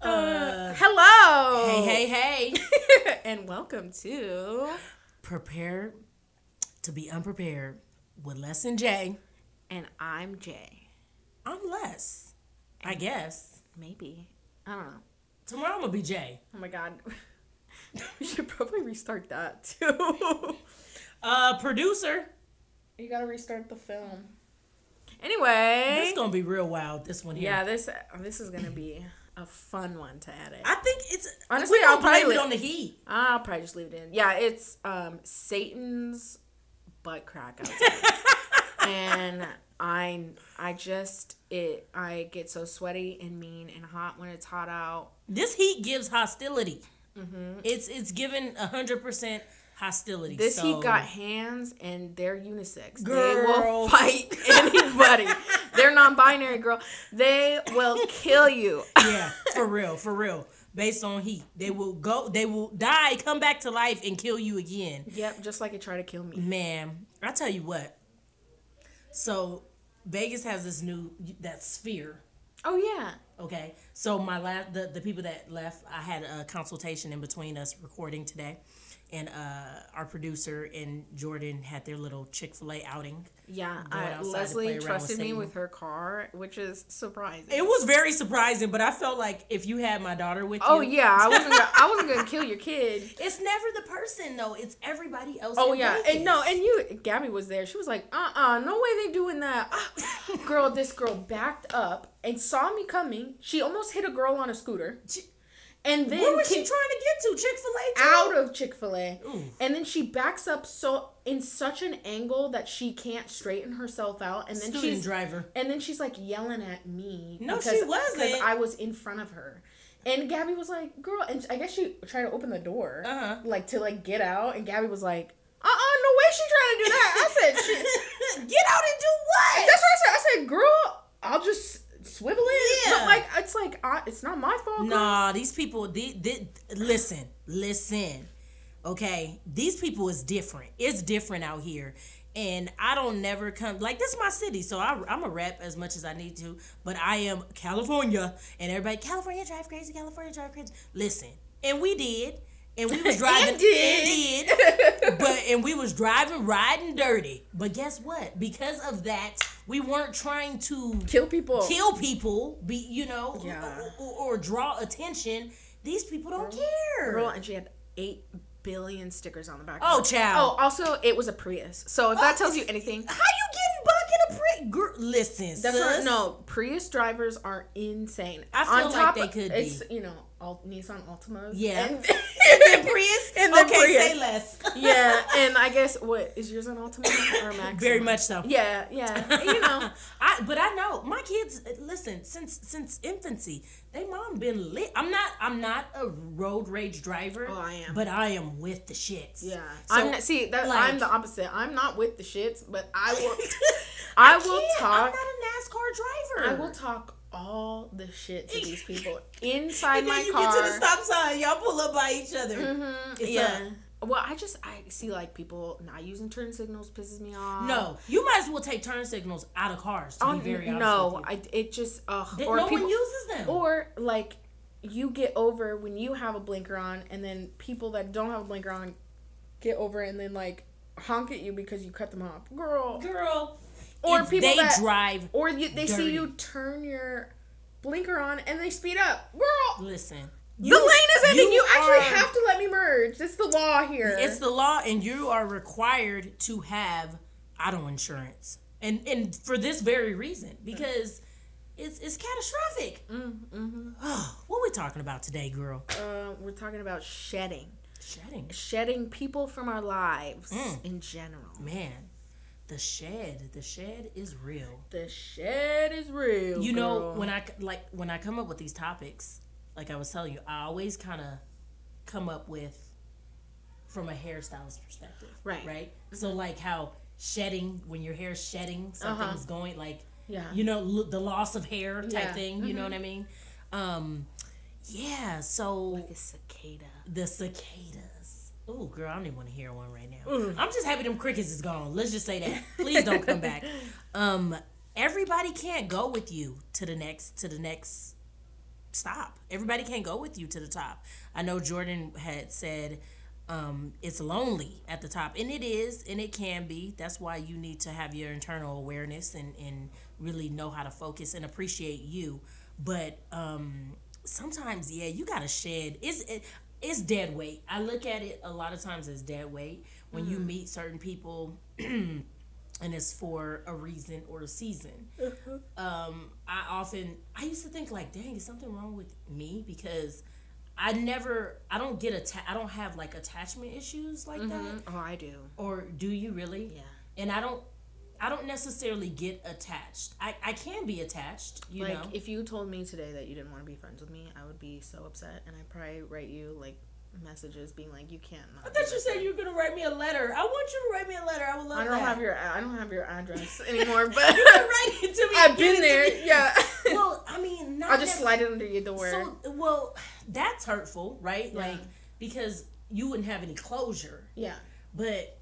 Uh, hello. hey, hey, hey. and welcome to Prepare to be unprepared with Les and J. and I'm J. I'm Les, I guess. Maybe. I don't know. Tomorrow I'm gonna be J. Oh my god. we should probably restart that too. Uh, producer. you gotta restart the film. This Anyway. is gonna be real wild. This one here. yeah, this this is gonna be a fun one to edit. I think it's Honestly, I'll probably blame it on the heat. I'll probably just leave it in. Yeah, it's um Satan's butt crack outside. and I I just it I get so sweaty and mean and hot when it's hot out. This heat gives hostility. It's it's given hundred percent hostility. This so- heat got hands and they're unisex. They will fight they're non-binary, girl. They will kill you. yeah, for real, for real. Based on heat, they will go. They will die, come back to life, and kill you again. yep, just like it tried to kill me. Man, I tell you what. So Vegas has this new that sphere. Oh yeah. Okay, so my last the the people that left, I had a consultation in between us recording today, and uh our producer and Jordan had their little Chick Fil A outing. Yeah, I, Leslie around with trusted me with her car, which is surprising. It was very surprising, but I felt like if you had my daughter with oh you, oh yeah, I wasn't. Gonna, I wasn't gonna kill your kid. it's never the person though; it's everybody else. Oh yeah, Vegas. and no, and you, Gabby was there. She was like, "Uh, uh no way they doing that." Ah, girl, this girl backed up and saw me coming. She almost hit a girl on a scooter, She- and then Where was she trying to get to? Chick Fil A. out of Chick Fil A, and then she backs up so in such an angle that she can't straighten herself out, and then Student she's driver. and then she's like yelling at me. No, because, she wasn't. Because I was in front of her. And Gabby was like, girl, and I guess she tried to open the door, Uh-huh. like to like get out. And Gabby was like, uh uh no way she trying to do that. I said, she, Get out and do what? that's what I said. I said, girl, I'll just swivel it. Yeah. But like, it's like, I, it's not my fault. girl. Nah, these people. They, they, listen, listen. Okay, these people is different. It's different out here, and I don't never come like this. Is my city, so I, I'm a rep as much as I need to. But I am California, and everybody California drive crazy. California drive crazy. Listen, and we did, and we was driving. And did. and did. but and we was driving, riding dirty. But guess what? Because of that, we weren't trying to Kill people. kill people, be you know, Yeah. or, or draw attention. These people don't care. Girl, and she had eight billion stickers on the back. Oh, child. Oh, also, it was a Prius. So if that tells you anything, How you getting in a prick? Girl, listen, That's not, no, Prius drivers are insane. I feel like they could be. It's you know, all Nissan Altimas. Yeah. and, And Prius. And okay, Prius. say less. yeah, and I guess what is yours an Altima or a Maxima? Very much so. Yeah, yeah. You know, I but I know my kids. Listen, since since infancy, they mom been lit. I'm not. I'm not a road rage driver. Oh, I am. But I am with the shits. yeah. So, I'm not, see that like- I'm the opposite. I'm not with the shits, but I will. I will can't. talk. I'm not a NASCAR driver. I will talk all the shit to these people inside And then my you car. get to the stop sign, y'all pull up by each other. Mhm, It's yeah. Well, I just I see like people not using turn signals pisses me off. No, you might as well take turn signals out of cars. To Oh, be very honest no. I it just ugh. That or no people, one uses them. or like you get over when you have a blinker on, and then people that don't have a blinker on get over and then like honk at you because you cut them off, girl. girl, Or people they that- drive. Or you, they see you turn your blinker on and they speed up, girl. Listen, the lane is ending. You, you actually are- have to let me merge. It's the law here. It's the law, and you are required to have auto insurance, and and for this very reason, because it's it's catastrophic. Mm, mm-hmm. what we talking about today, girl? uh, we're talking about shedding. Shedding, shedding people from our lives Mm. in general. man. The shed, the shed is real. The shed is real. you know when i like when i come up with these topics like i was telling you i always kind of come up with from a hairstylist perspective Right. right so like how shedding when your hair's shedding something's Uh-huh. going like Yeah. you know lo- the loss of hair type Yeah. Mm-hmm. thing you know what i mean um yeah so the cicada. the cicadas oh girl i don't even want to hear one right now i'm just happy them crickets is gone let's just say that please don't come back um everybody can't go with you to the next to the next stop. Everybody can't go with you to the top. I know Jordan had said um, it's lonely at the top, and it is, and it can be. That's why you need to have your internal awareness and and really know how to focus and appreciate you. But um, sometimes, yeah, you gotta shed. It's it, it's dead weight. I look at it a lot of times as dead weight when you meet certain people. and it's for a reason or a season. Um, I often I used to think like, dang, is something wrong with me because I never I don't get atta- I don't have like attachment issues like that. Oh, I do. Or do you really? Yeah. And I don't I don't necessarily get attached. I, I can be attached, you like know. if you told me today that you didn't want to be friends with me, I would be so upset, and I'd probably write you like messages being like, "You can't." Not I thought you this." said you were gonna write me a letter. I want you to write me a letter. I would love I don't that. have your I don't have your address anymore, but You can write it to me. I've been there. Yeah. Well, I mean, not I'll just slide it under your door. So, well, that's hurtful, right? Yeah. Like because you wouldn't have any closure. yeah. But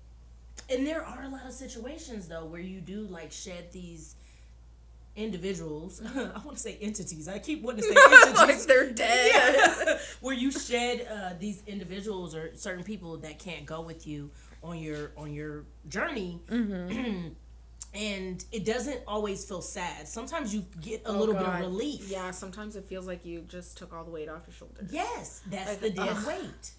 and there are a lot of situations though where you do like shed these individuals. I want to say entities. I keep wanting to say like entities. they're dead. Yeah. where you shed uh, these individuals or certain people that can't go with you on your on your journey. Mm-hmm. and it doesn't always feel sad. Sometimes you get a Oh, little bit of relief. Yeah, sometimes it feels like you just took all the weight off your shoulders. Yes, that's Like, the dead ugh. weight.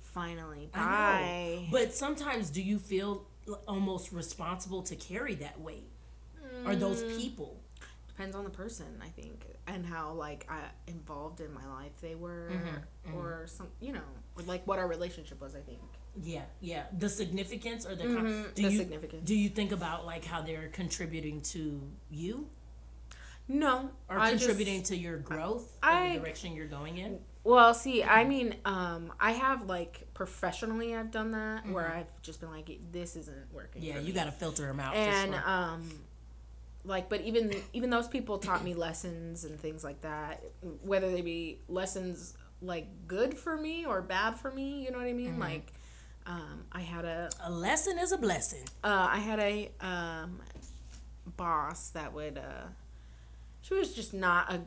Finally, bye. But sometimes do you feel almost responsible to carry that weight? Or those Mm. people? Depends on the person, I think, and how like I, involved in my life they were, Mm-hmm, or some, you know, or like what our relationship was. I think. Yeah, yeah. The significance or the con- Mhm, do the you significance. do you think about like how they're contributing to you No, or I just- contributing to your growth I- the direction you're going in? Well, see, I mean, um, I have like professionally, I've done that where Mm-hmm. I've just been like, this isn't working. Yeah, you got to filter them out. and for sure. um, like, but even even those people taught me lessons and things like that, whether they be lessons like good for me or bad for me. You know what I mean? Mm-hmm. Like, um, I had a a lesson is a blessing. uh, I had a um, boss that would. Uh, she was just not a.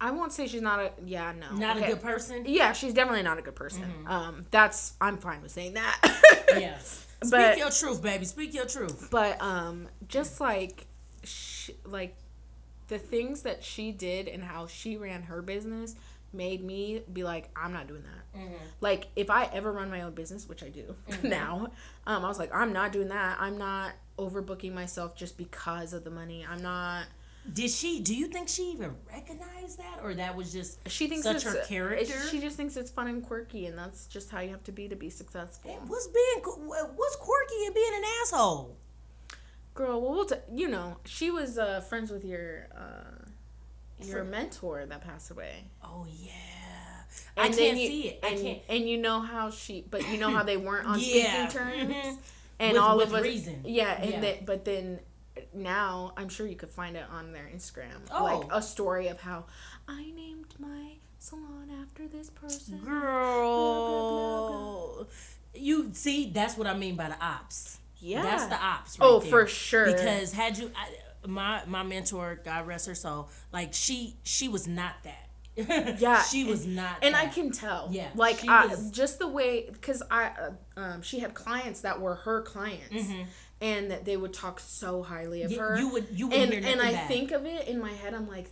I won't say she's not a. Yeah, no. Not okay. a good person. Yeah, she's definitely not a good person. Mm-hmm. Um, that's I'm fine with saying that. Yeah. Speak But- your truth, baby. Speak your truth. but um, just like, she, like, the things that she did and how she ran her business made me be like, I'm not doing that. Mm-hmm. Like, if I ever run my own business, which I do now, um, I was like, I'm not doing that. I'm not overbooking myself just because of the money. I'm not. Did she? Do you think she even recognized that, or that was just She thinks such it's, her character? She just thinks it's fun and quirky, and that's just how you have to be to be successful. What's being what's quirky and being an asshole? Girl, well, we'll t- you know, she was uh, friends with your uh, your mentor that passed away. Oh yeah, I And can't you, see it. I and, can't. And you know how she, but you know how they weren't on Yeah, speaking terms, mhm. and With- all with of us, reason. yeah, and Yeah. Then, but then now I'm sure you could find it on their Instagram, Oh. like a story of how I named my salon after this person. Girl, you see, that's what I mean by the ops. Yeah, That's the ops. Right oh, there. for sure. Because had you, I, my my mentor, God rest her soul, like she she was not that. Yeah, she was not. and I can tell. Yeah, like I, was- just the way because I uh, um she had clients that were her clients, and that they would talk so highly of Mm-hmm. You- her. you would you would and and I back. think of it in my head. I'm like,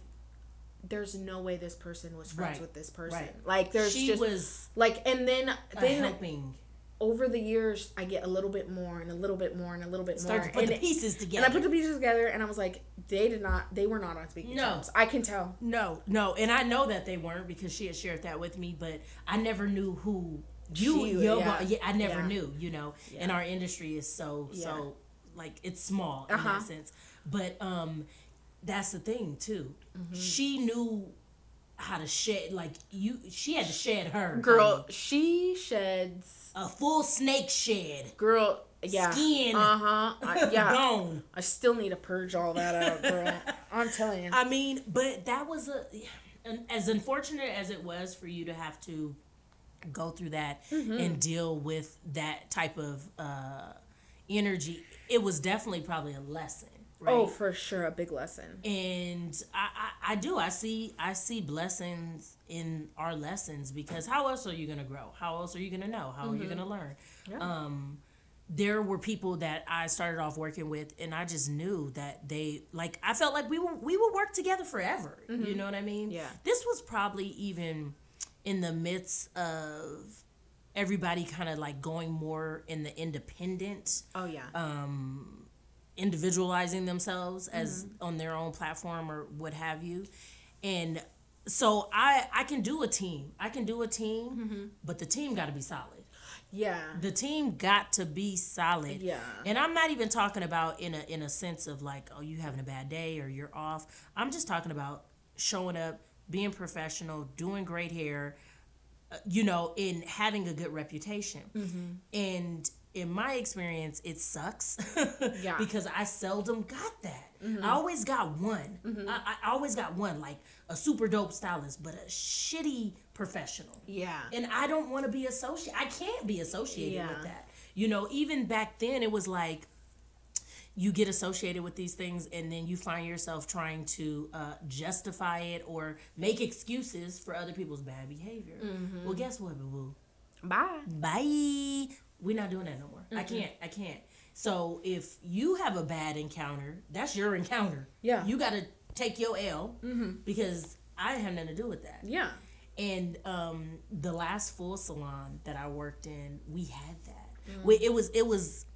there's no way this person was friends Right, with this person. right. Like there's she just was like, and then then helping. Over the years, I get a little bit more and a little bit more and a little bit Start more. to put and, the pieces together. and. I put the pieces together, and I was like, they did not. They were not on speaking No. terms. I can tell. No, no, and I know that they weren't because she had shared that with me, but I never knew who you. She- your yeah. yeah, I never Yeah. knew. You know, and our industry is so Yeah. so like it's small in Uh-huh. that sense. But um, that's the thing too. Mm-hmm. She knew how to shed. Like you, she had to shed her Girl, honey. she sheds. a full snake shed. Girl, yeah. Skin. Uh huh. Yeah. Gone. I still need to purge all that out, girl. I'm telling you. I mean, but that was a as unfortunate as it was for you to have to go through that Mm-hmm. and deal with that type of uh, energy. It was definitely probably a lesson. Right? Oh, for sure, a big lesson. and I, I, I do I see I see blessings in our lessons because how else are you gonna grow? How else are you gonna know? How are you gonna learn? Yeah. Um, there were people that I started off working with, and I just knew that they like I felt like we were we would work together forever. You know what I mean? Yeah. This was probably even in the midst of everybody kind of like going more in the independent Oh yeah. um, individualizing themselves as mm-hmm. on their own platform or what have you. And so i i can do a team. I can do a team mm-hmm. but the team got to be solid. Yeah. the team got to be solid. Yeah. and i'm not even talking about in a in a sense of like oh you having a bad day or you're off. I'm just talking about showing up being professional doing great hair uh, you know in having a good reputation. Mm-hmm. And in my experience it sucks Yeah. because i seldom got that i always got one I, I always got one like a super dope stylist but a shitty professional Yeah. and I don't want to be associated. I can't be associated Yeah. with that. You know, even back then, it was like you get associated with these things, and then you find yourself trying to uh, justify it or make excuses for other people's bad behavior. Mm-hmm. Well, guess what, boo boo? Bye. Bye. We're not doing that no more. I can't. I can't. So if you have a bad encounter, that's your encounter. Yeah. You got to take your L because I have nothing to do with that. Yeah. And um, the last full salon that I worked in, we had that. Mm. We, it was it was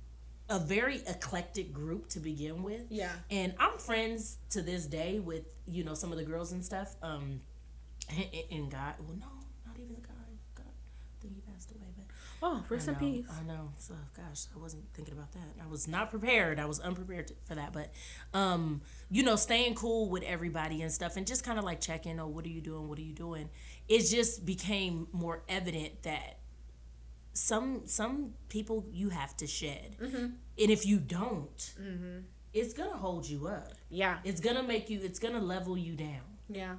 a very eclectic group to begin with. Yeah. And I'm friends to this day with you know some of the girls and stuff. Um, and, and God, well, no, not even the guy. God, I think he passed away, but Oh, rest in peace. I know. So, gosh, I wasn't thinking about that. I was not prepared. I was unprepared to, for that. But, um, you know, staying cool with everybody and stuff, and just kind of like checking, oh, what are you doing? What are you doing? It just became more evident that some some people you have to shed, Mm-hmm. and if you don't, it's gonna hold you up. Yeah. It's gonna make you. It's gonna level you down. Yeah.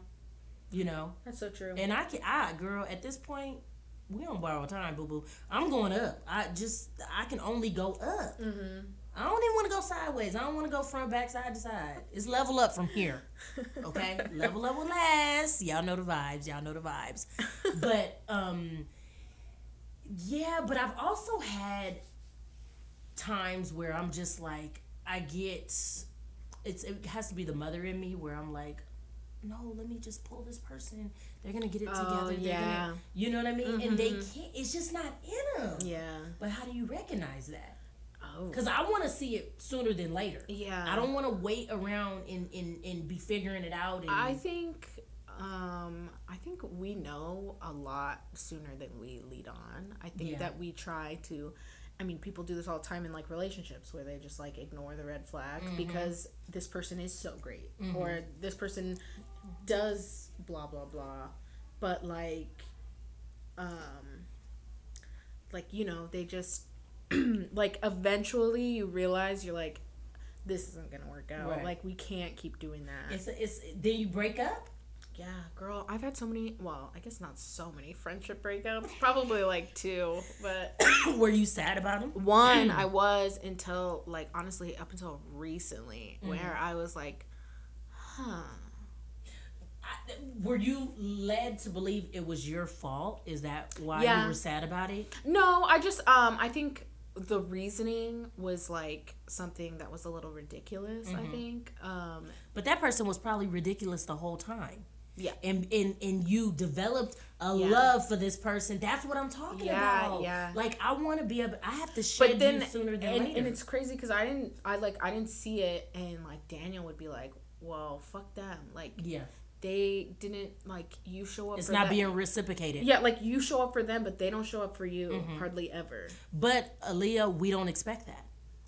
You know. That's so true. And I can, I girl, at this point, we don't borrow time, boo boo. I'm going up. I just, I can only go up. Mm-hmm. I don't even want to go sideways. I don't want to go front, back, side to side. It's level up from here. Okay, level up will last. Y'all know the vibes. Y'all know the vibes. But um, yeah. But I've also had times where I'm just like, I get, it's it has to be the mother in me where I'm like, no, let me just pull this person. They're gonna get it Oh, together. They're yeah. gonna, you know what I mean? And they can't. It's just not in them. yeah. But how do you recognize that? Oh. Because I want to see it sooner than later. Yeah. I don't want to wait around and, and, and be figuring it out. And, I think um I think we know a lot sooner than we lead on. I think Yeah. that we try to I mean people do this all the time in like relationships where they just like ignore the red flag Mm-hmm. because this person is so great or this person does blah blah blah but like um like you know they just like eventually you realize you're like this isn't gonna work out Right. like we can't keep doing that it's it's then you break up. yeah, girl, I've had so many. Well, I guess not so many friendship breakups. Probably like two, but Were you sad about them? one I was until like honestly up until recently, where I was like, huh. Were you led to believe it was your fault? Is that why Yeah. you were sad about it? No, I just um I think the reasoning was like something that was a little ridiculous. I think um But that person was probably ridiculous the whole time. Yeah. And and and you developed a Yeah. love for this person. That's what I'm talking Yeah, about. yeah. Like I want to be a. I have to shed but then you sooner than and, later. and it's crazy because I didn't I like I didn't see it and like Daniel would be like, well, fuck them. Like yeah. They didn't like you show up. It's for not being reciprocated. Yeah, like you show up for them, but they don't show up for you Mm-hmm. hardly ever. But Aaliyah, we don't expect that.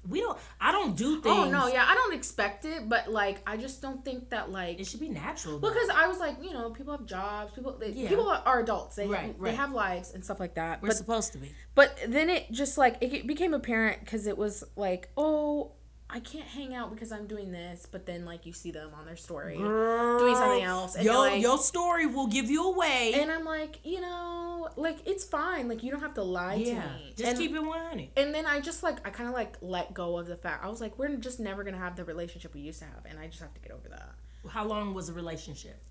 We don't. I don't do things. Oh no, yeah, I don't expect it, but like I just don't think that like It should be natural. though. because I was like, you know, people have jobs, people they, Yeah. people are adults, they Right, they right. have lives and stuff like that. we're But supposed to be. but then it just like it became apparent because it was like, oh, I can't hang out because I'm doing this, but then like you see them on their story Girl, doing something else, and Your, like, your story will give you away. and I'm like, you know, like it's fine. Like you don't have to lie yeah, to me. just and, keep it 100. and then I just like I kind of like let go of the fact I was like, we're just never gonna have the relationship we used to have, and I just have to get over that. How long was the relationship?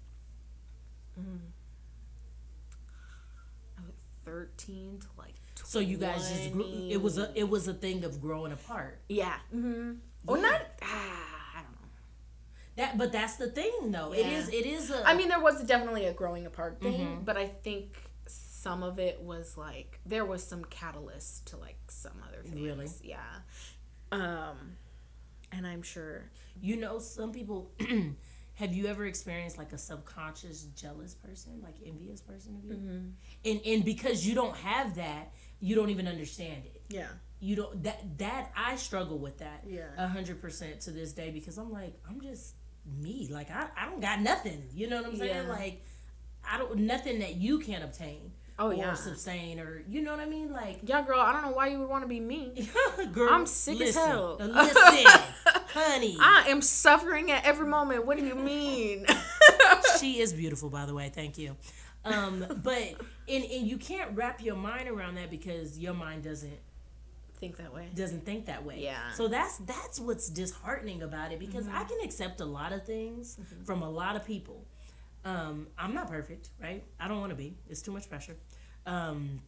Was thirteen to like. 20. So you guys just grew, it was a it was a thing of growing apart. yeah. Mm-hmm. Or Yeah. not. Ah, I don't know. That but that's the thing though. It Yeah. is it is a I mean, there was definitely a growing apart thing, Mm-hmm. but I think some of it was like there was some catalyst to like some other things. Really? Yeah. Um, and I'm sure. you know some people have you ever experienced like a subconscious jealous person, like envious person of you? Mm-hmm. And and because you don't have that, you don't even understand it. Yeah. You don't that that I struggle with that Yeah. a hundred percent to this day because I'm like I'm just me like I, I don't got nothing you know what I'm saying Yeah. like I don't nothing that you can't obtain Oh, or yeah. sustain or you know what I mean like Yeah, girl. I don't know why you would want to be me. girl I'm sick as hell. listen honey I am suffering at every moment. What do you mean? she is beautiful by the way thank you um but and, and you can't wrap your mind around that because your mind doesn't Think that way. doesn't think that way. Yeah. Mm-hmm. so that's that's what's disheartening about it because i can accept a lot of things from a lot of people. Um i'm not perfect right? I don't want to be. It's too much pressure. Um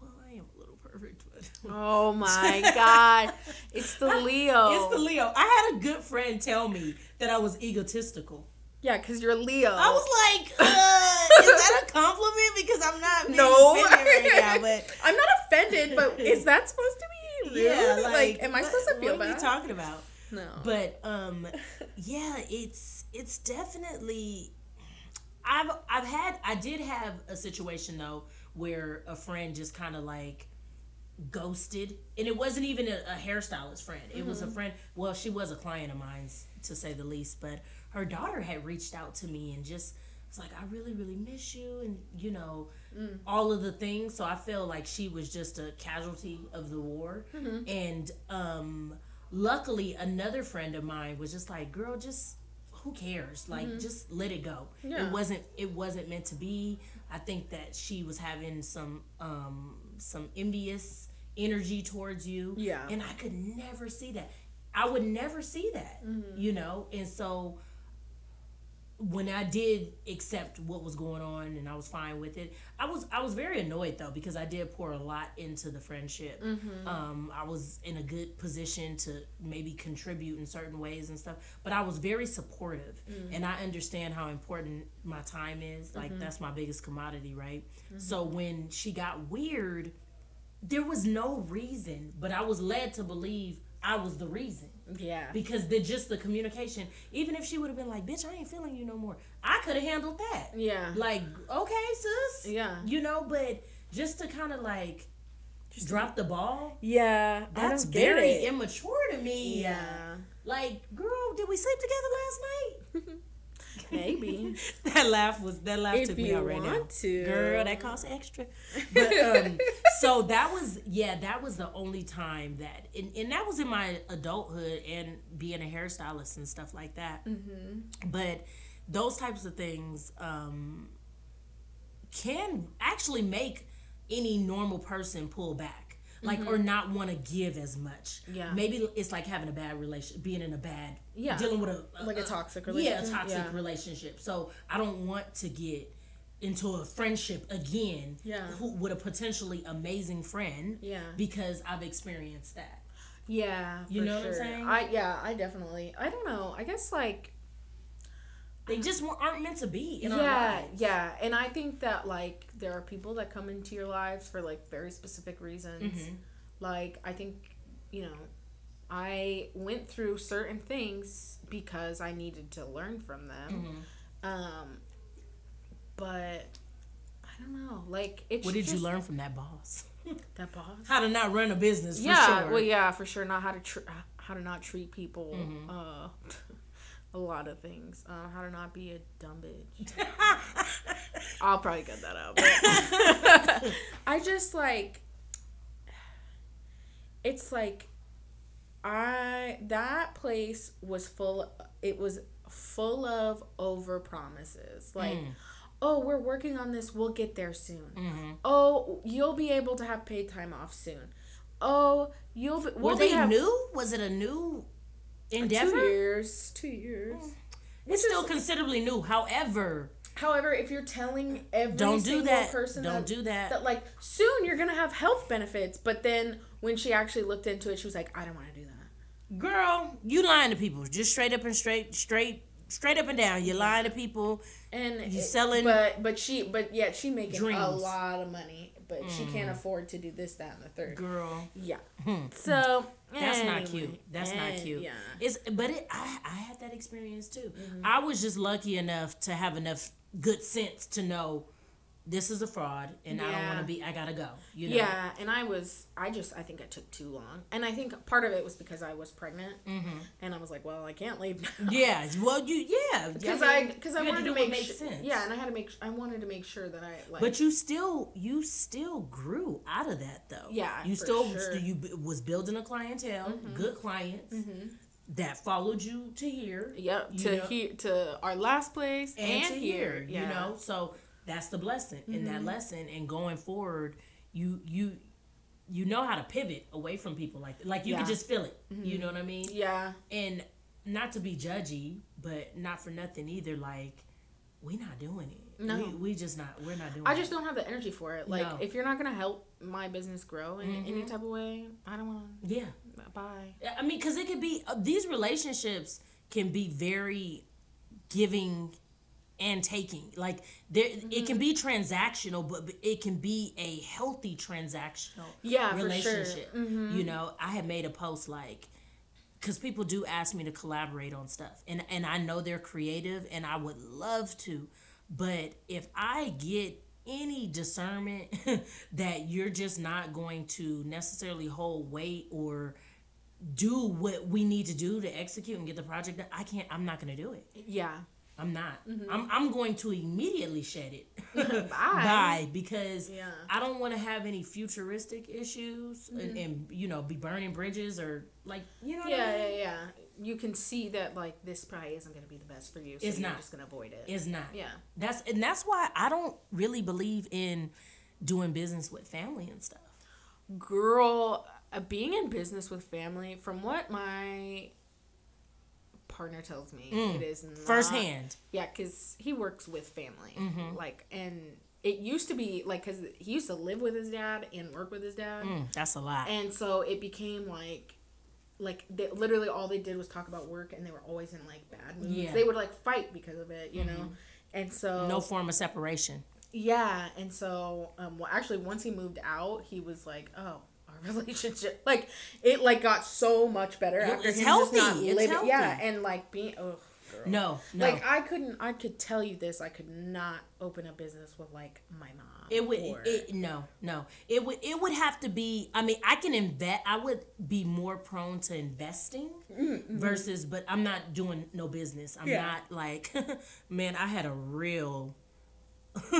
well i am a little perfect but Oh my god, it's the Leo. it's the leo. I had a good friend tell me that i was egotistical yeah, because you're Leo. I was like, uh, is that a compliment? Because I'm not being no, offended right now, but I'm not offended. But is that supposed to be rude? yeah, like, am I what- supposed to feel what are bad? we talking about? no, But um, yeah, it's it's definitely. I've I've had I did have a situation though where a friend just kind of like ghosted and it wasn't even a, a hairstylist friend it was a Mm-hmm. friend well she was a client of mine to say the least but her daughter had reached out to me and just was like i really really miss you and you know Mm. all of the things so i feel like she was just a casualty of the war Mm-hmm. and um luckily another friend of mine was just like girl just who cares like just let it go Mm-hmm. Yeah. it wasn't it wasn't meant to be i think that she was having some um some envious energy towards you Yeah. and i could never see that i would never see that Mm-hmm. you know and so when I did accept what was going on and I was fine with it, I was I was very annoyed though because I did pour a lot into the friendship. Mm-hmm. Um, I was in a good position to maybe contribute in certain ways and stuff, but I was very supportive, Mm. and I understand how important my time is. Like Mm-hmm. that's my biggest commodity, right? So when she got weird, there was no reason, but I was led to believe I was the reason yeah, because the just the communication. Even if she would have been like, "Bitch, I ain't feeling you no more," I could have handled that. yeah, Like, okay, sis. Yeah. You know, but just to kind of like just drop the ball. yeah. That's very it. immature to me. Yeah, Like, girl, did we sleep together last night? maybe. that laugh was that laugh If took me out right now. to. Girl, that costs extra. But um so that was yeah, that was the only time that and, and that was in my adulthood and being a hairstylist and stuff like that. Mm-hmm. But those types of things um can actually make any normal person pull back. Like or not want to give as much. Mm-hmm. Yeah. Maybe it's like having a bad relation, being in a bad, Yeah. dealing with a, Like a toxic relationship. yeah, a toxic Yeah. relationship. So I don't want to get into a friendship again Yeah. who, with a potentially amazing friend Yeah. because I've experienced that. Yeah, You know what I'm saying? I yeah, I definitely. I don't know. I guess like They just wa- aren't meant to be in our yeah, lives. yeah, and I think that like there are people that come into your lives for like very specific reasons. Mm-hmm. Like I think you know, I went through certain things because I needed to learn from them. Mm-hmm. Um, but I don't know. Like it's What did you learn from that boss? That boss. How to not run a business for yeah, sure. well, yeah, for sure. Not how to tr- how to not treat people. Mm-hmm. Uh, a lot of things. Uh, how to not be a dumb bitch. I'll probably cut that out. But I just like. It's like I that place was full. It was full of over promises. Like, Mm. oh, we're working on this. We'll get there soon. Mm-hmm. Oh, you'll be able to have paid time off soon. Oh, you'll be. Were they have new? Was it a new endeavor? Two years. Two years. It's still considerably new. However, However, if you're telling every don't do single that. person Don't that, do that. that like soon you're gonna have health benefits, but then when she actually looked into it, she was like, I don't want to do that. Girl, you lying to people. Just straight up and straight, straight, straight up and down. You're lying to people. And You it- selling but but she but yet she making a dreams. Mm. lot of money, but she can't afford to do this, that, and the third. Girl, Yeah. So that's not cute. That's not cute. Yeah. It's but it. I I had that experience too. Mm-hmm. I was just lucky enough to have enough good sense to know this is a fraud and I don't want to be. I gotta go. You know. Yeah, and I was, I just, I think I took too long, and I think part of it was because I was pregnant, Mm-hmm. and I was like, well, I can't leave now. Yeah. Well, you. Yeah. because I, because I wanted do to make sure, sense. yeah, and I had to make, I wanted to make sure that I like, But you still, you still grew out of that though. Yeah, you still, sure. you was building a clientele, good clients that followed you to here. yep, to know, here, to our last place and, and, to here, here, yeah. you know. So that's the blessing in that mm-hmm. lesson, and going forward, you you you know how to pivot away from people like that. Like you Yeah. can just feel it. You mm-hmm. know what I mean? yeah, And not to be judgy, but not for nothing either. Like we not doing it. No. we, we just not. We're not doing. It. I it. just don't have the energy for it. Like, No. if you're not gonna help my business grow in any mm-hmm. type of way, I don't want to. Yeah. Bye. I mean, because it could be uh, these relationships can be very giving and taking. Like there, it can mm-hmm. be transactional, but it can be a healthy transactional Yeah, for sure. relationship. Mm-hmm. You know, I had made a post like. Because people do ask me to collaborate on stuff, and and I know they're creative, and I would love to, but if I get any discernment that you're just not going to necessarily hold weight or do what we need to do to execute and get the project done, I can't. I'm not going to do it. Yeah. I'm not. I'm, I'm going to immediately shed it. Bye. Bye. Because Yeah. I don't want to have any futuristic issues and, and, you know, be burning bridges or like, you know what Yeah, I mean? yeah, yeah. You can see that like this probably isn't gonna be the best for you, so It's you're not. just gonna avoid it. It's not. Yeah. That's and that's why I don't really believe in doing business with family and stuff. Girl, uh, being in business with family, from what my partner tells me, it is not, Mm. Firsthand. Yeah, because he works with family, Mm-hmm. like, and it used to be like because he used to live with his dad and work with his dad, Mm, that's a lot. and so it became like. Like they, literally, all they did was talk about work, and they were always in like bad moods. Yeah. Mm-hmm. They would like fight because of it, you know. And so no form of separation. yeah, and so um, well, actually, once he moved out, he was like, "Oh, relationship, like it, like got so much better after it's him just not healthy. It's living- Yeah, and like being, oh, girl. No, no. like I couldn't, I could tell you this, I could not open a business with like my mom. It would or- it, no no it would it would have to be I mean I can invest I would be more prone to investing versus but I'm not doing no business I'm Mm-hmm, Yeah. not like man I had a real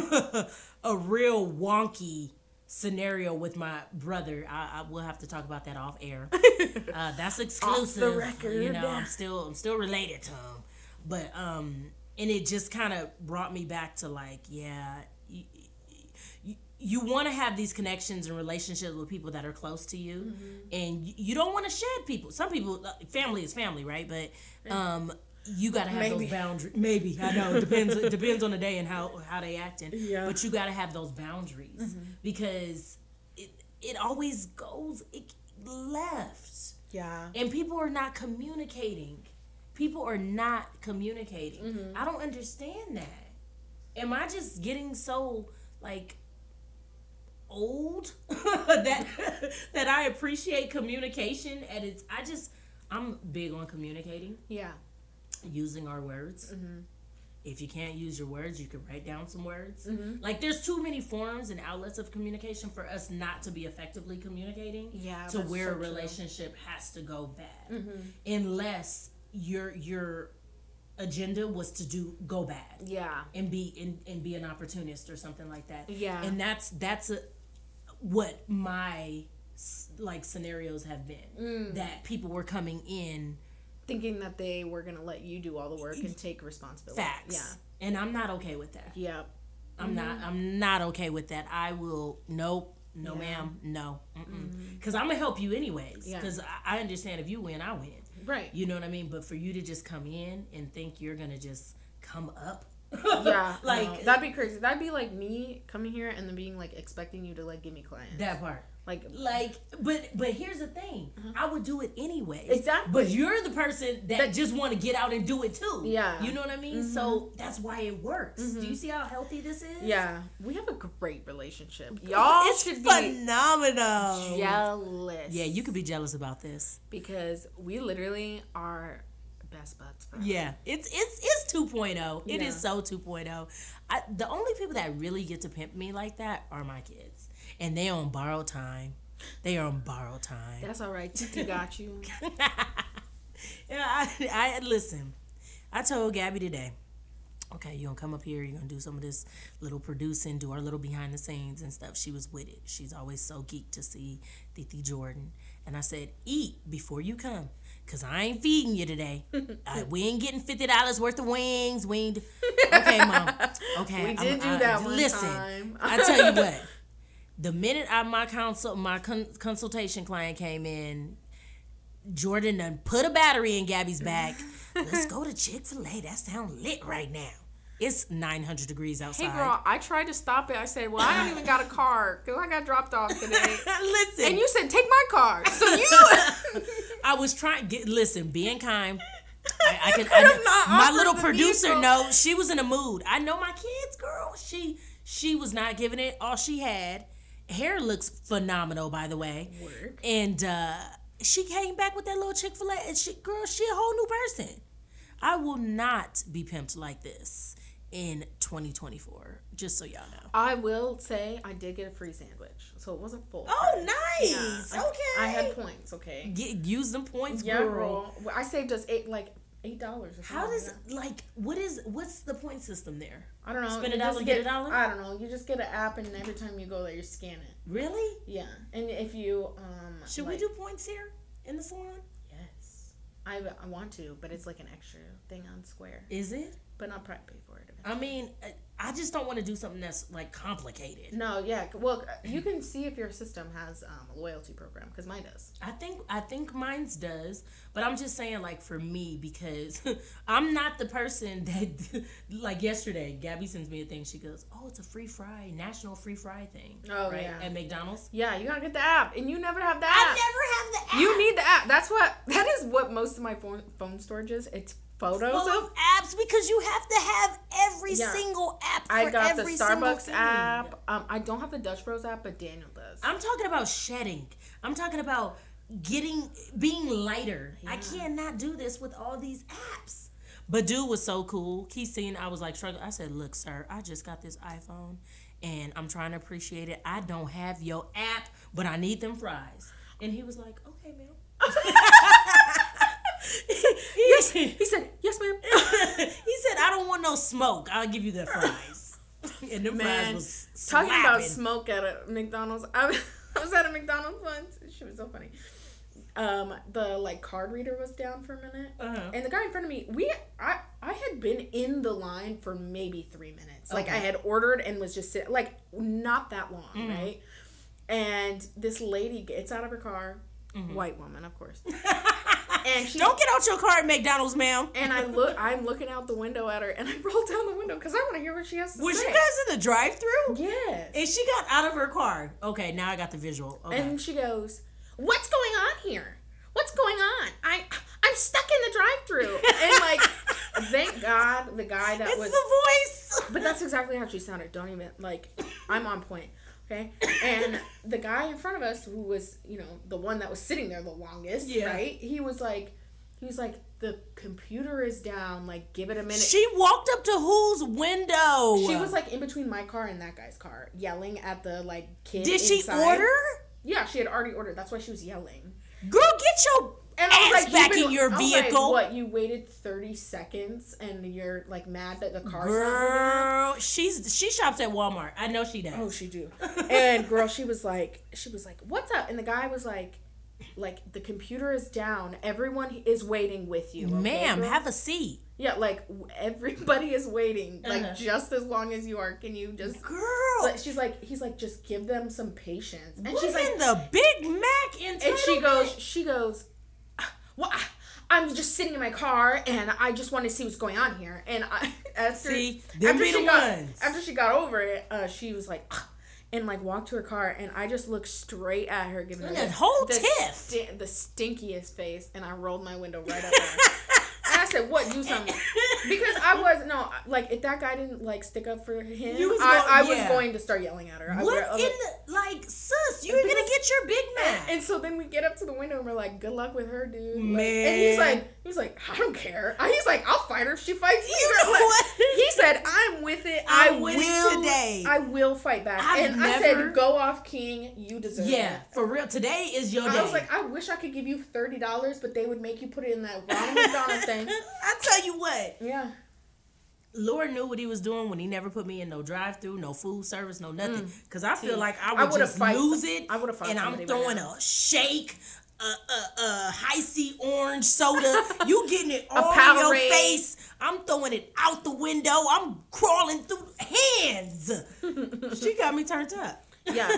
a real wonky scenario with my brother. I, I will have to talk about that off air. Uh, that's exclusive record. you know I'm still I'm still related to him. But um and it just kind of brought me back to like yeah you, you, you want to have these connections and relationships with people that are close to you Mm-hmm. and you, you don't want to shed people. Some people uh, family is family right? But um you gotta have Maybe. those boundaries maybe i know it depends it depends on the day and how how they acting Yeah. but you gotta have those boundaries because it it always goes it left yeah, and people are not communicating. People are not communicating. Mm-hmm. I don't understand that. Am I just getting so like old that that I appreciate communication and it's I just I'm big on communicating, yeah, using our words. Mm-hmm. If you can't use your words, you can write down some words. Mm-hmm. Like there's too many forms and outlets of communication for us not to be effectively communicating Yeah, to where so a true. relationship has to go bad Mm-hmm. unless your your agenda was to do go bad yeah, and be and, and be an opportunist or something like that Yeah. and that's that's a, what my like scenarios have been Mm. that people were coming in Thinking that they were gonna let you do all the work and take responsibility. facts, Yeah. and I'm not okay with that. Yeah. Yep. I'm not. Mm-hmm. I'm not okay with that. I will. Nope. No, Yeah. ma'am. No. Because mm-hmm. I'm gonna help you anyways. Because I, I understand if you win, I win. Right. You know what I mean? But for you to just come in and think you're gonna just come up, Yeah. like no, that'd be crazy. That'd be like me coming here and then being like expecting you to like give me clients. that part. Like Like, but but here's the thing. I would do it anyways. Uh-huh. Exactly. But you're the person that, That- just want to get out and do it too. Yeah. Mm-hmm. You know what I mean? So that's why it works. Do you see how healthy this is? yeah, we have a great relationship. Y'all it's should be phenomenal. jealous. Yeah, you could be jealous about this. because we literally are best buds. Yeah, it's it's it's 2.0. It Yeah. is so 2.0. I, the only people that really get to pimp me like that are my kids, and they on borrowed time. They are on borrowed time. That's all right. Titi got you. Yeah, I, I listen. I told Gabby today. Okay, you're gonna come up here. You're gonna do some of this little producing, do our little behind the scenes and stuff. She was with it. She's always so geeked to see Titi Jordan. And I said, eat before you come, cause I ain't feeding you today. I, uh, we ain't getting fifty dollars worth of wings. We ain't. Okay, mom. Okay, We did do I- that one Listen, time. I tell you what. The minute I, my consult my con- consultation client came in, Jordan done put a battery in Gabby's back. Let's go to Chick Fil A. That sound lit right now. It's 900 degrees outside. Hey girl, I tried to stop it. I said, "Well, I don't even got a car because I got dropped off today." listen, And you said, "Take my car." So you, I was trying. Get, listen, being kind. I, I can. could I my little producer vehicle. know she was in a mood. I know my kids, girl. She she was not giving it all she had. Hair looks phenomenal, by the way. Word. And uh, she came back with that little Chick Fil A, and she, girl, she a whole new person. I will not be pimped like this in 2024. Just so y'all know. I will say I did get a free sandwich, so it wasn't full. Oh, nice. I- okay. I had points. Okay. Get, use them points, Yeah, girl. girl. I saved us eight like eight dollars. How does like what is what's the point system there? I don't know. Spend a dollar, get a dollar? I don't know. You just get an app, and every time you go there, you scan it. Really? Yeah, and if you um, Should like- we do points here in the salon? Yes, I I want to, but it's like an extra thing on Square. Is it? But I'll probably pay for it. I mean, I- just don't want to do something that's like complicated. No, yeah. Well, you can see if your system has um, a loyalty program because mine does. I think I think mine's does, but I'm just saying like for me because I'm not the person that like yesterday Gabby sends me a thing. She goes, "Oh, it's a free fry, national free fry thing." Oh, right yeah. at McDonald's. Yeah, you gotta get the app, and you never have the app. I never have the app. You need the app. That's what. That is what most of my phone phone storage is. It's photos full of. of apps because you have to have every Yeah. single app. For I got the Starbucks app. Um, I don't have the Dutch Bros app, but Daniel does. I'm talking about shedding. I'm talking about getting being lighter. I cannot do this with all these apps. But dude was so cool. He seen I was like struggling. I said, "Look, sir, I just got this iPhone, and I'm trying to appreciate it. I don't have your app, but I need them fries." And he was like, "Okay, ma'am." yes, he said yes, ma'am. he said, "I don't want no smoke. I'll give you the fries." And fries Man, was talking about smoke at a McDonald's. I was, at a McDonald's once. She was so funny. Um, the like card reader was down for a minute, Uh-huh. and the guy in front of me, we, I, I had been in the line for maybe three minutes. Like I had ordered and was just sitting, like not that long, Mm. right? And this lady gets out of her car, Mm-hmm. white woman, of course, and she Don't get out your car at McDonald's, ma'am. And I look, I'm looking out the window at her, and I roll down the window because I want to hear what she has to Was say. Was you guys in the drive-through? Yes. And she got out of her car. Okay, now I got the visual. Okay. And she goes, "What's going on here? What's going on? I I'm stuck in the drive-through." And like, thank God the guy that it's was. the voice. But that's exactly how she sounded. Don't even like. I'm on point. Okay. And the guy in front of us, who was you know the one that was sitting there the longest, Yeah. right? He was like, he was like, the computer is down. Like, give it a minute. She walked up to whose window? She was like in between my car and that guy's car, yelling at the like kid. Did she order? Yeah, she had already ordered. That's why she was yelling. Girl, get your And I was like, back been- in your was like, vehicle. what? You waited thirty seconds and you're like mad that the car's not? Girl, she's she shops at Walmart. I know she does. Oh, she do. And girl, she was like, she was like, "What's up?" And the guy was like, "Like the computer is down. Everyone is waiting with you, okay, Ma'am, girl?" have a seat. yeah, like everybody is waiting, like Uh-huh. just as long as you are. Can you just?" Girl, she's like, he's like, just give them some patience. And what she's like, in the Big Mac and she goes, she goes, well, I'm just sitting in my car and I just want to see what's going on here. And I, after, See, after she got, ones. after she got over it, uh, she was like, and like walked to her car, and I just looked straight at her, giving her The whole the, tiff. sti- the stinkiest face, and I rolled my window right up I said, "What? Do something." Because I was no, like if that guy didn't like stick up for him, You was I, going- I was yeah. going to start yelling at her. I What I was in like- the like, sis? You're gonna get your Big Mac. and so then we get up to the window and we're like, "Good luck with her, dude." Like, Man. and he's like, he's like, "I don't care." He's like, "I'll fight her if she fights me." You know Like, what? He said, "I'm with it. I it will today." I will fight back." I've and I said, "Go off, King. You deserve yeah, it." for real. Today is your day. I was like, I wish I could give you thirty dollars, but they would make you put it in that wrong McDonald's thing. I tell you what, Yeah. Lord knew what he was doing when he never put me in no drive-through, no food service, no nothing. Mm. Cause I feel like I I would would've just fight- lose it. I would've fought And I'm throwing now. a shake, a a, a Hi-C orange soda. you getting it all in your face. I'm throwing it out the window. I'm crawling through hands. she got me turned up. Yeah,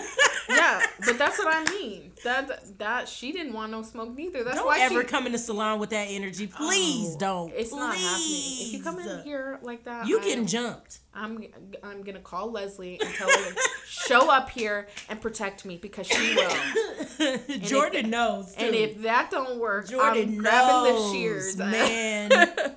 yeah, but that's what I mean. That that she didn't want no smoke neither. That's Don't why ever she, come in the salon with that energy. Please Oh, don't. It's not happening. If you come in here like that, you I'm- getting jumped. I'm I'm gonna call Leslie and tell her to show up here and protect me because she will. Jordan knows. And if that don't work, Jordan I'm grabbing knows, the shears, man.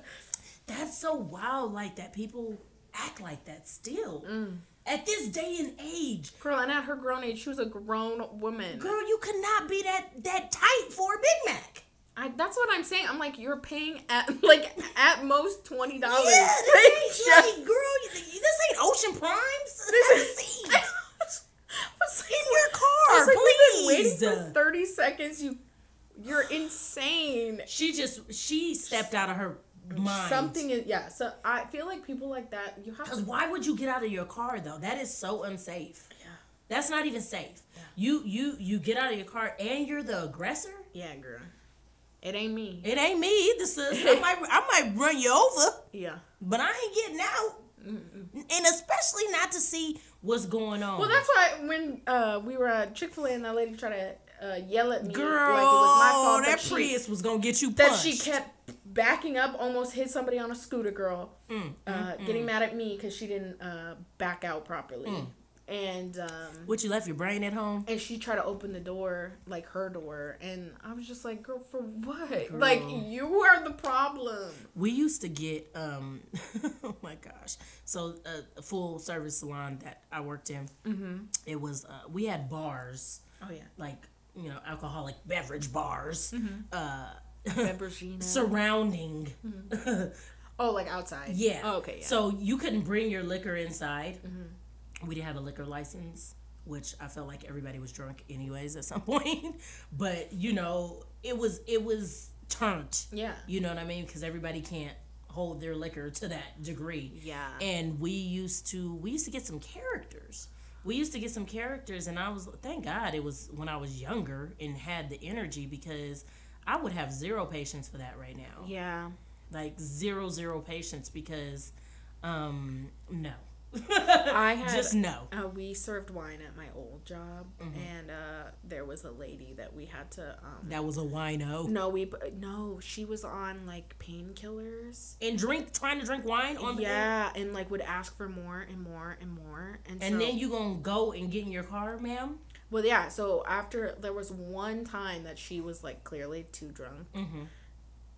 That's so wild, like that. People act like that still Mm. At this day and age. Girl, and at her grown age, she was a grown woman. Girl, you could not be that that tight for a Big Mac. I, that's what I'm saying. I'm like, you're paying at like at most twenty dollars. Yeah, this ain't like, girl, you- this ain't Ocean Primes. This is seat in your car, like, please. We've been waiting for thirty seconds. You, you're insane. she just she stepped out of her mind. Something is yeah. So I feel like people like that. You have Because why would you get out of your car though? That is so unsafe. Yeah. That's not even safe. Yeah. You you you get out of your car and you're the aggressor. Yeah, girl. It ain't me. It ain't me either, sis. I might I might run you over, Yeah. but I ain't getting out. And especially not to see what's going on. Well, that's why when uh, we were at Chick Fil A and that lady tried to uh, yell at me girl. like it was my fault that that she, Prius was gonna get you that she kept backing up, almost hit somebody on a scooter. Girl, Mm, uh, getting mad at me because she didn't uh, back out properly, Mm. and um, What you left your brain at home? and she tried to open the door like her door, and I was just like, girl, for what? Like you are the problem. We used to get um oh my gosh. So uh, a full service salon that I worked in. Mm-hmm. It was uh, we had bars Oh yeah, like you know alcoholic beverage bars uh Bebergina. surrounding hmm. oh, like outside. yeah Oh, okay. Yeah. so you couldn't bring your liquor inside mm-hmm. we didn't have a liquor license which i felt like everybody was drunk anyways at some point but you know it was it was turned yeah. you know what i mean because everybody can't hold their liquor to that degree Yeah. and we used to we used to get some characters we used to get some characters and i was thank god it was when i was younger and had the energy because i would have zero patience for that right now Yeah. like zero zero patience because um no I had just no Uh, we served wine at my old job, Mm-hmm. and uh, there was a lady that we had to. Um, that was a wino no, we no, she was on like painkillers. and drink trying to drink wine on the Yeah, and like would ask for more and more and more, and and so, then you gonna go and get in your car ma'am well, yeah. So after there was one time that she was like clearly too drunk. Mm-hmm.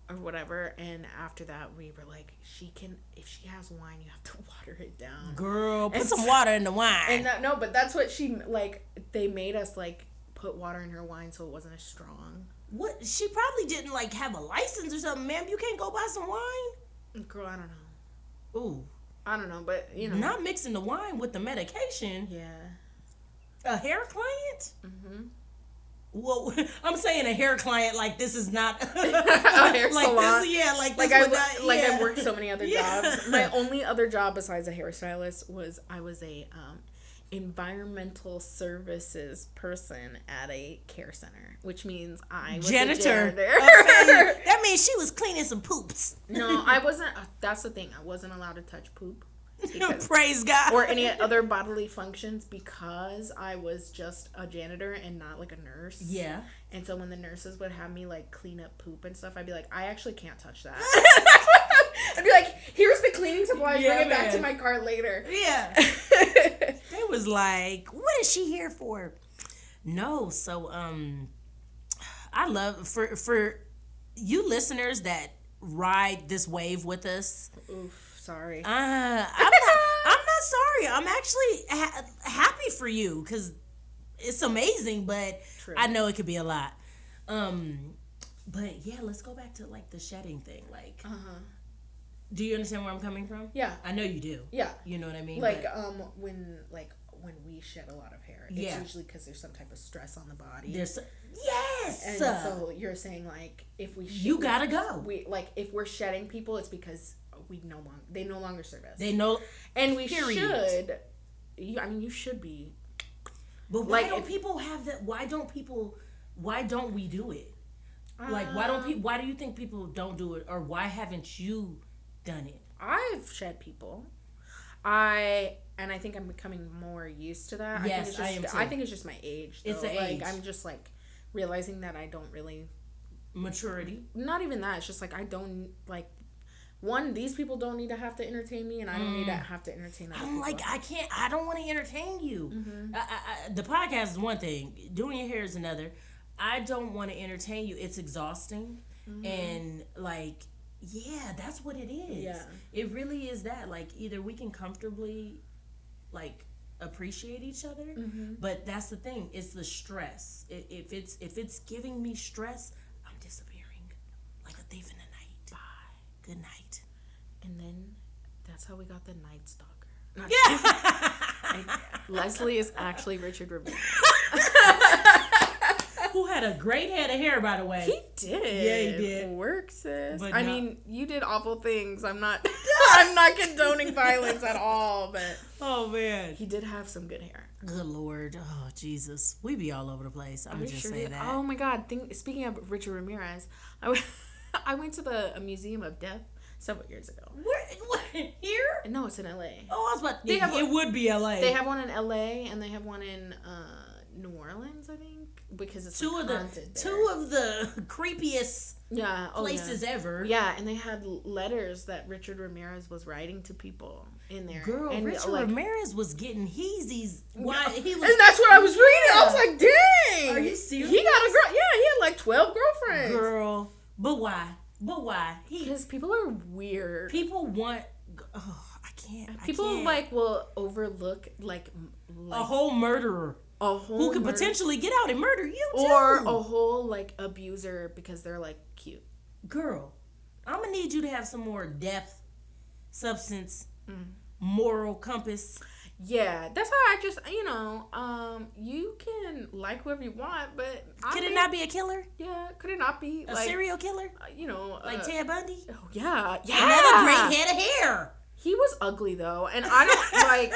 Or whatever, and after that we were like, she can if she has wine, you have to water it down. girl put And some so- water in the wine And that, no, but that's what she like. They made us like put water in her wine so it wasn't as strong. What? She probably didn't like have a license or something, ma'am. You can't go buy some wine. Girl, I don't know. Ooh, I don't know, but you know, not mixing the wine with the medication. yeah. A hair client? Mm-hmm. Well, I'm saying a hair client like this is not a hair like salon. This, yeah, like like this I not- like yeah. I worked so many other Yeah. jobs. My only other job besides a hairstylist was I was a um, environmental services person at a care center, which means I was a janitor. janitor. Okay. That means she was cleaning some poops. no, I wasn't. Uh, that's the thing. I wasn't allowed to touch poop Praise God. or any other bodily functions because I was just a janitor and not like a nurse. yeah. And so when the nurses would have me like clean up poop and stuff, I'd be like, I actually can't touch that. I'd be like, here's the cleaning supplies. Yeah, bring it back to my car later. Yeah. They was like, what is she here for? No, so um I love for for you listeners that ride this wave with us. Oof, sorry. Uh, I'm not I'm not sorry. I'm actually ha- happy for you cuz it's amazing, but True. I know it could be a lot. Um but yeah, let's go back to like the shedding thing. Like, Uh-huh. do you understand where I'm coming from? Yeah. I know you do. Yeah. You know what I mean? Like But um when like when we shed a lot of hair, it's Yeah. usually because there's some type of stress on the body. there's yes. and so you're saying like if we you gotta go. we like if we're shedding people, it's because we no longer they no longer serve us, They know, and we period. should. You, I mean, you should be. but why Like, don't if- people have that? Why don't people? Why don't we do it? Like, why don't Um, people? Why do you think people don't do it, or why haven't you done it? I've shed people. I and I think I'm becoming more used to that. Yes, I think it's I just, am too. I think it's just my age. It's though. the like age. I'm just like realizing that I don't really Maturity. not even that. It's just like I don't like one, these people don't need to have to entertain me and I don't need to have to entertain Mm. I'm people. like, I can't. I don't want to entertain you. Mm-hmm. I, I, I, the podcast is one thing. Doing your hair is another. I don't want to entertain you. It's exhausting, and like, yeah, that's what it is. Mm-hmm. Yeah. it really is that. Like, either we can comfortably, like, appreciate each other, Mm-hmm. but that's the thing. It's the stress. If it's if it's giving me stress, I'm disappearing like a thief in the night. Bye. Good night. and then that's how we got the Night Stalker. Yeah. Leslie is actually Richard Ramirez. Who had a great head of hair, by the way. He did. Yeah, he did. Work, sis. But I no- mean, you did awful things. I'm not. I'm not condoning violence at all, but oh man. he did have some good hair. Good lord. Oh Jesus. We be all over the place. I'm Are gonna you just sure say that. Oh my God! Think, speaking of Richard Ramirez, I went, I went to the a Museum of Death several years ago. Where, where here? No, it's in L.A. Oh, I was about. They it, have it would be LA. They have one in L.A. and they have one in uh, New Orleans, I think, because it's two like, of the two of the creepiest yeah oh, yeah. places ever. Yeah, and they had letters that Richard Ramirez was writing to people in there. Girl, and, Richard like, Ramirez was getting heezies. Why he was? And that's what I was reading. I was like, dang. Are you serious? He got a girl. Yeah, he had like 12 girlfriends. girl. But why? But why? Because people are weird. people want. Oh, I can't. I People can't. like will overlook like, m- a like whole murderer a whole who could murder- potentially get out and murder you too. or a whole like abuser because they're like cute. girl, I'm gonna need you to have some more depth, substance, Mm. moral compass. Yeah, that's how I just you know um you can like whoever you want, but I Could it not be a killer, Yeah, could it not be a like serial killer, uh, you know like uh, Ted Bundy? Oh yeah, yeah. Another great head of hair. He was ugly though, and I don't like.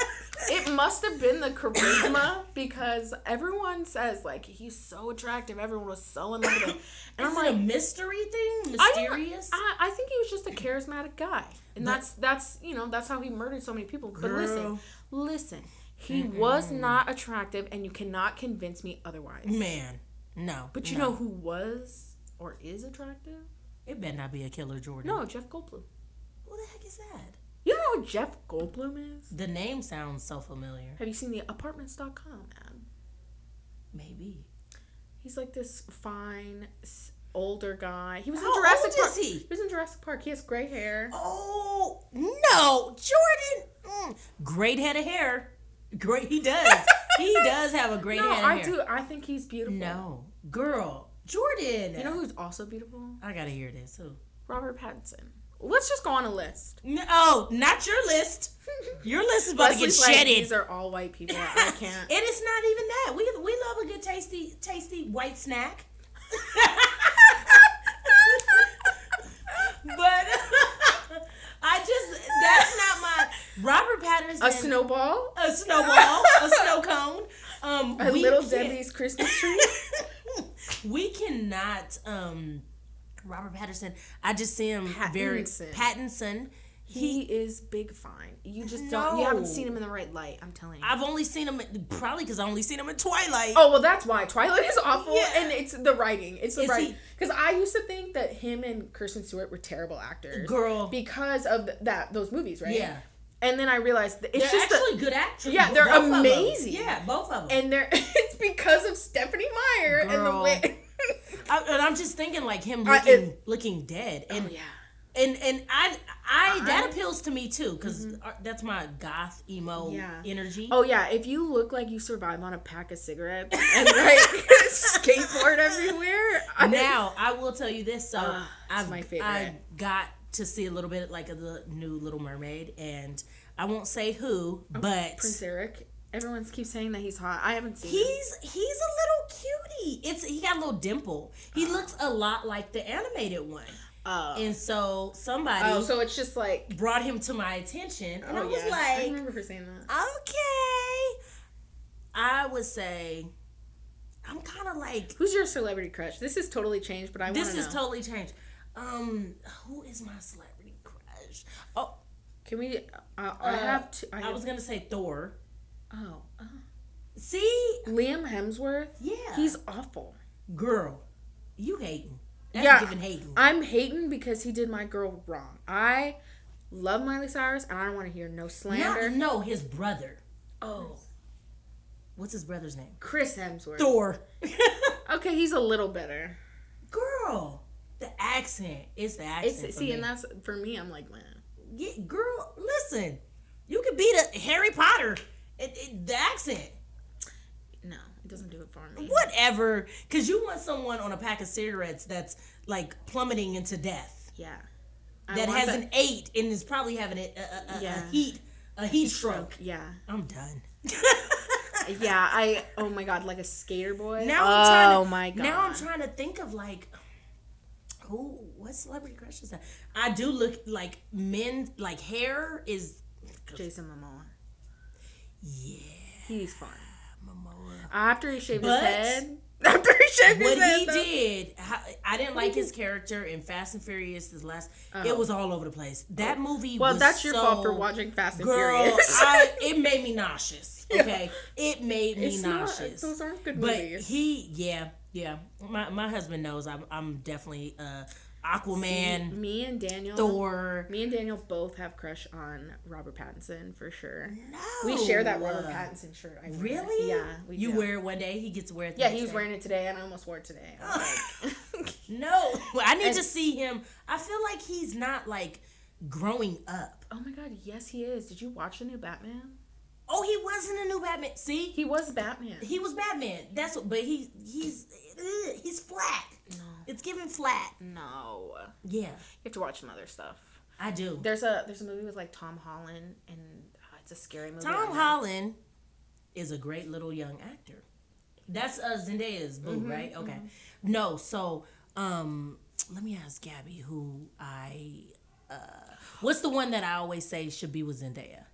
It must have been the charisma because everyone says like he's so attractive. Everyone was so in love with him, and Is I'm it a mystery thing? Mysterious? I, I think he was just a charismatic guy, and But- that's that's you know that's how he murdered so many people. But listen, Girl. listen, he was not attractive, and you cannot convince me otherwise. Man, no. But you no. know who was or is attractive? it better not be a killer, Jordan. No, Jeff Goldblum. Who the heck is that? You know who Jeff Goldblum is? The name sounds so familiar. Have you seen the Apartments.com ad? Maybe. He's like this fine, older guy. He was in Jurassic old Park. is he? He was in Jurassic Park. He has gray hair. Oh no, Jordan! Mm. Great head of hair. Great, he does. he does have a great no, head of hair. I hair. do. I think he's beautiful. No, girl, Jordan. You know who's also beautiful? I gotta hear this. Who? Robert Pattinson. Let's just go on a list. No, oh, not your list. Your list is about to get like, shedded. these are all white people. I can't. And it's not even that. We we love a good tasty tasty white snack. but I just that's not my Robert Patterson. a snowball, a snowball, a snow cone. Um, a little Debbie's Christmas tree. we cannot. Um, Robert Patterson. I just see him very Pattinson. Pattinson. he is big fine. You just don't. You haven't seen him in the right light. I'm telling you. I've only seen him probably because I only seen him in Twilight. Oh well, that's why Twilight is awful, Yeah. and it's the writing. It's the Is writing because I used to think that him and Kirsten Stewart were terrible actors, Girl. because of that those movies, right? Yeah. And then I realized that it's they're just the, actually good actors. Yeah, they're Both amazing. Yeah, both of them. and they're it's because of Stephenie Meyer and the Girl. way. I, and I'm just thinking like him Uh, looking it- looking dead, and oh yeah. and and I I that appeals to me too because that's my goth emo Mm-hmm. Yeah. energy. Oh yeah, if you look like you survive on a pack of cigarettes and like skateboard everywhere, I, Now I will tell you this. So it's I've my favorite. I got to see a little bit like of the new Little Mermaid, and I won't say who, but Oh, Prince Eric. Everyone keeps saying that he's hot. I haven't seen. him. He's he's a little cutie. It's he got a little dimple. He looks a lot like the animated one. Oh. And so somebody oh, so it's just like. brought him to my attention, and I Oh was yeah, I remember her saying that. okay. I would say I'm kind of like Who's your celebrity crush? This is totally changed, but I want to this know. is totally changed. Um, who is my celebrity crush? Oh, Can we? Uh, I uh, have. Two, I, I was gonna say Thor. Oh, uh, See, Liam Hemsworth. yeah, He's awful. girl. You hating? That's Yeah. hating. I'm hating because he did my girl wrong. I love Miley Cyrus, and I don't want to hear no slander. Not, no, his brother. oh, What's his brother's name? Chris Hemsworth. Thor. Okay, he's a little better. girl, the accent. It's the accent. It's see, me. and that's for me. I'm like, man. Yeah, girl, listen. You could beat a Harry Potter. It, it, the accent. No, it doesn't do it for me. Whatever. Because you want someone on a pack of cigarettes that's like plummeting into death. Yeah. I That has that- an eight and is probably having a, a, a, Yeah. a heat a heat stroke. Yeah. I'm done. Yeah. I. Oh my god, like a skater boy. Now I'm oh to, my god. Now I'm trying to think of like who what celebrity crush is that? I do look like men like hair is Jason Momoa. Yeah. He's fun. Momoa. After he shaved But- his head. After he shaved his head. What he though- did, how- I didn't like his character in Fast and Furious. This last, it was all over the place. That movie. Oh. Well, was that's your so- fault for watching Fast and Girl, Furious. I, it made me nauseous. Okay, it made me It's not- nauseous. those aren't good but movies. he, yeah, yeah. My my husband knows I'm I'm definitely uh, Aquaman, me and Daniel. Thor. Me and Daniel both have crush on Robert Pattinson for sure. No, We share that Robert Pattinson shirt. I wear. Really? Yeah. We you do. wear it one day. He gets to wear it. the Yeah, he was day. wearing it today, and I almost wore it today. I like, No, I need And- to see him. I feel like he's not like growing up. oh my god, yes, he is. Did you watch the new Batman? Oh, he wasn't a new Batman. See, He was Batman. he was Batman. That's what. But he he's ugh, he's flat. no, It's giving flat. no. Yeah, You have to watch some other stuff. I do. There's a there's a movie with like Tom Holland, and uh, it's a scary movie. Tom Holland is a great little young actor. That's uh, Zendaya's boo, Mm-hmm, right? Okay. No, so um, let me ask Gabby who I. Uh, what's the one that I always say should be with Zendaya?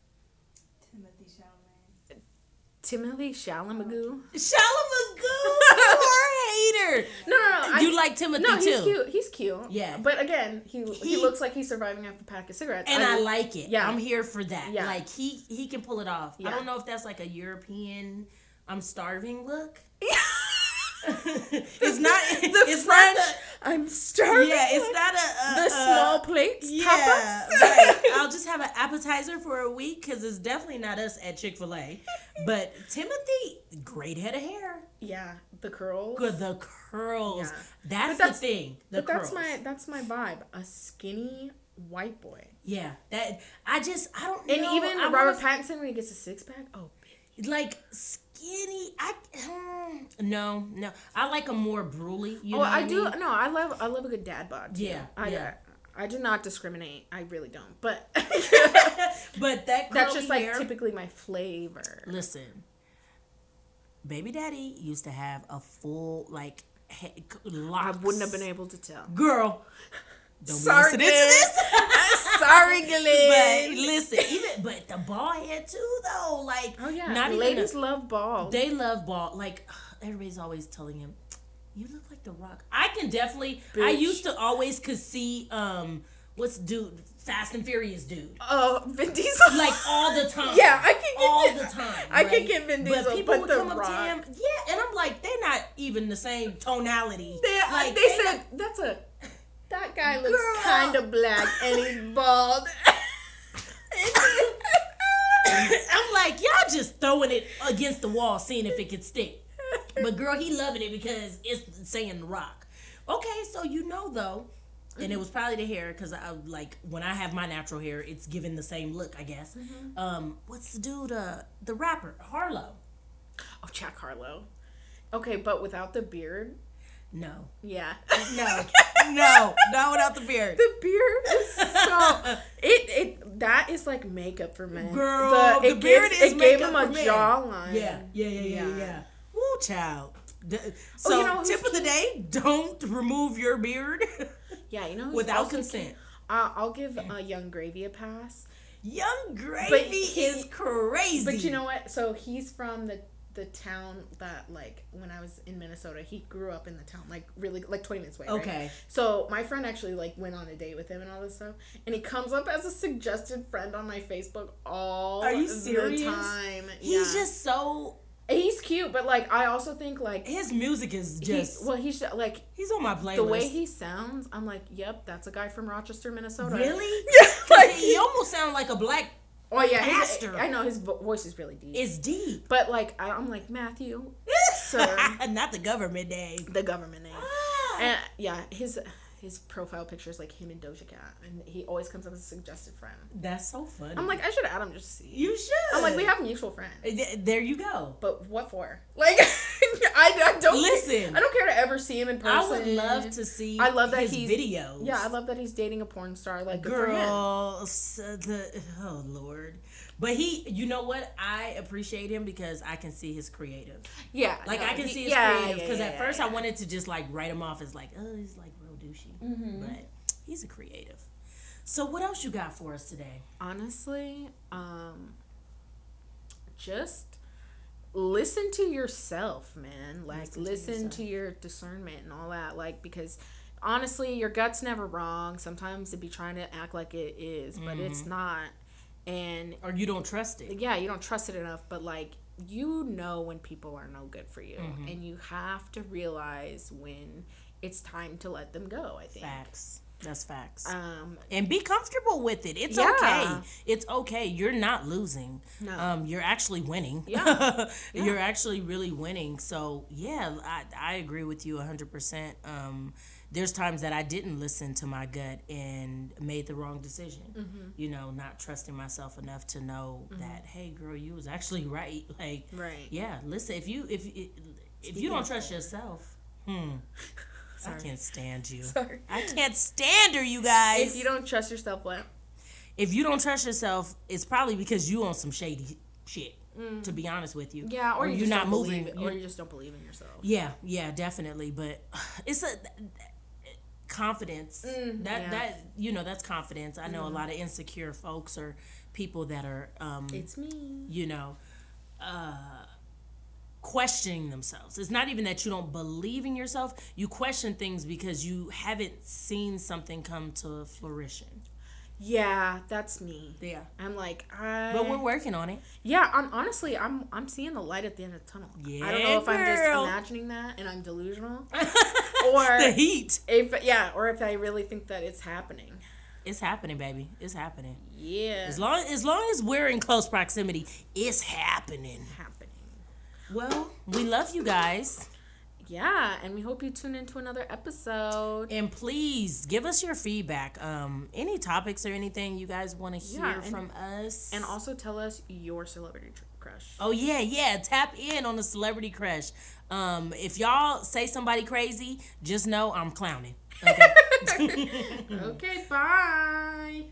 Timothy Chalamet. Shalamagoo, poor hater. No, no, no. I, You like Timothy no, too, he's cute. He's cute. Yeah. But again, he he, He- looks like he's surviving off a pack of cigarettes. and I, like it. yeah. I'm here for that. Yeah. Like he he can pull it off. I don't know if that's like a European I'm starving look. it's not. the it's French. not. I'm starving. Yeah, it's not a, a the a- small plates. Yeah, right. I'll just have an appetizer for a week because it's definitely not us at Chick Fil A. But Timothy, great head of hair, Yeah, the curls. good the curls. Yeah. That's, that's- the thing. The but curls. that's my that's my vibe. A skinny white boy. yeah. That I just I don't And know. even I Robert Pattinson when he gets a six pack. Oh, like skinny. I hmm, no no. I like a more bruly. You oh, I what do. No, I love I love a good dad bod. too. Yeah, I yeah. I do not discriminate. I really don't. But but that That's just like typically my flavor. Listen, baby daddy used to have a full like he- I wouldn't have been able to tell. Girl, don't Sorry, be listening to this. Sorry, but listen, even but the ball head too though. Like, Oh yeah, not even ladies a- love ball. they love ball. Like everybody's always telling him, "You look like the Rock." I can definitely. I used to always could see um what's dude Fast and Furious dude Oh, Vin Diesel. like all the time. yeah, I can get all Vin- the time. I right? can get Vin Diesel, but people but would The come up to him, yeah, and I'm like, they're not even the same tonality. They, like they they said that's a that guy looks kind of black and he's bald. I'm like, y'all just throwing it against the wall, seeing if it could stick. But girl, he loving it because it's saying rock. Okay, so you know though, and it was probably the hair because I like when I have my natural hair, it's giving the same look, I guess. Um, what's the dude? Uh, the rapper Harlow. oh, Jack Harlow. Okay, but without the beard. No, Yeah. no, no, not without the beard. The beard is so it it that is like makeup for men. Girl, it the beard gives, is it gave him a men. jawline. Yeah, yeah, yeah, yeah, Yeah. yeah. Woo, child. D- So, you know tip of the day: don't remove your beard Yeah, you know who's without consent. Uh, I'll give uh, Yung Gravy a pass. Yung Gravy he- is crazy. But you know what? So he's from the the town that like when I was in Minnesota, he grew up in the town like really like twenty minutes away. right? Okay. So my friend actually like went on a date with him and all this stuff, and he comes up as a suggested friend on my Facebook all Are you the time. he's Yeah. just so. he's cute, but like I also think like His music is just. well he's like he's on my playlist. the way he sounds. I'm like, yep, that's a guy from Rochester, Minnesota. really. Yeah, like, he almost sounds like a black. Oh yeah, his. I know his voice is really deep. It's deep. but like I, I'm like Matthew, sir, Not the government name. the government name. Ah. And yeah, his his profile picture is like him and Doja Cat, and he always comes up as a suggested friend. That's so funny. I'm like, I should add him just to see. you should. I'm like, we have mutual friends, There you go. but what for? Like, I, I don't Listen. I don't care to ever see him in person. I would love to see. I love that his he's videos. Yeah, I love that he's dating a porn star. Like, girl the oh lord but he you know what i appreciate him because i can see his creative Yeah, like no, i can he- see his yeah, creative because yeah, at yeah, first yeah. i wanted to just like write him off as like oh he's like real douchey Mm-hmm. but he's a creative so what else you got for us today honestly, um, just listen to yourself, man. Like Listen listen, to to, your discernment and all that. Like because honestly, your gut's never wrong. Sometimes it be trying to act like it is, but it's Mm-hmm. not. And or you don't trust it yeah, you don't trust it enough. But like you know when people are no good for you, Mm-hmm. and you have to realize when it's time to let them go. I think. facts that's facts Um, and be comfortable with it. It's Yeah. okay. It's okay. You're not losing. No. Um, you're actually winning. Yeah. you're actually really winning. So yeah, I, I agree with you hundred percent. Um, there's times that I didn't listen to my gut and made the wrong decision. Mm-hmm. You know, not trusting myself enough to know that hey, girl, you was actually right. Like, Right. Yeah. Listen, if you if if you don't trust yourself, hmm. I can't stand you. Sorry. I can't stand her, you guys. If you don't trust yourself, what? if you don't trust yourself, it's probably because you on some shady shit. To be honest with you, Mm. Yeah, or, you you're not moving. believe, or you just don't believe in yourself. yeah, yeah, definitely. But it's a confidence. that Mm, yeah. Mm-hmm. that you know that's confidence. I know a lot of insecure folks or people that are um, It's me. you know, uh, questioning themselves. It's not even that you don't believe in yourself. You question things because you haven't seen something come to fruition. Yeah, that's me. Yeah. I'm like, I. But we're working on it. yeah, I'm honestly, I'm, I'm seeing the light at the end of the tunnel. Yeah. I don't know if I'm just imagining that and I'm delusional, or the heat. if yeah, or if I really think that it's happening. It's happening, baby. It's happening. Yeah, As long as long as we're in close proximity, it's happening. happening. Well, we love you guys. Yeah, and we hope you tune into another episode. And please give us your feedback. Um, any topics or anything you guys want to hear Yeah, and- from us. And also tell us your celebrity crush. Oh yeah, yeah. Tap in on the celebrity crush. Um, if y'all say somebody crazy, just know I'm clowning. Okay. Okay, bye.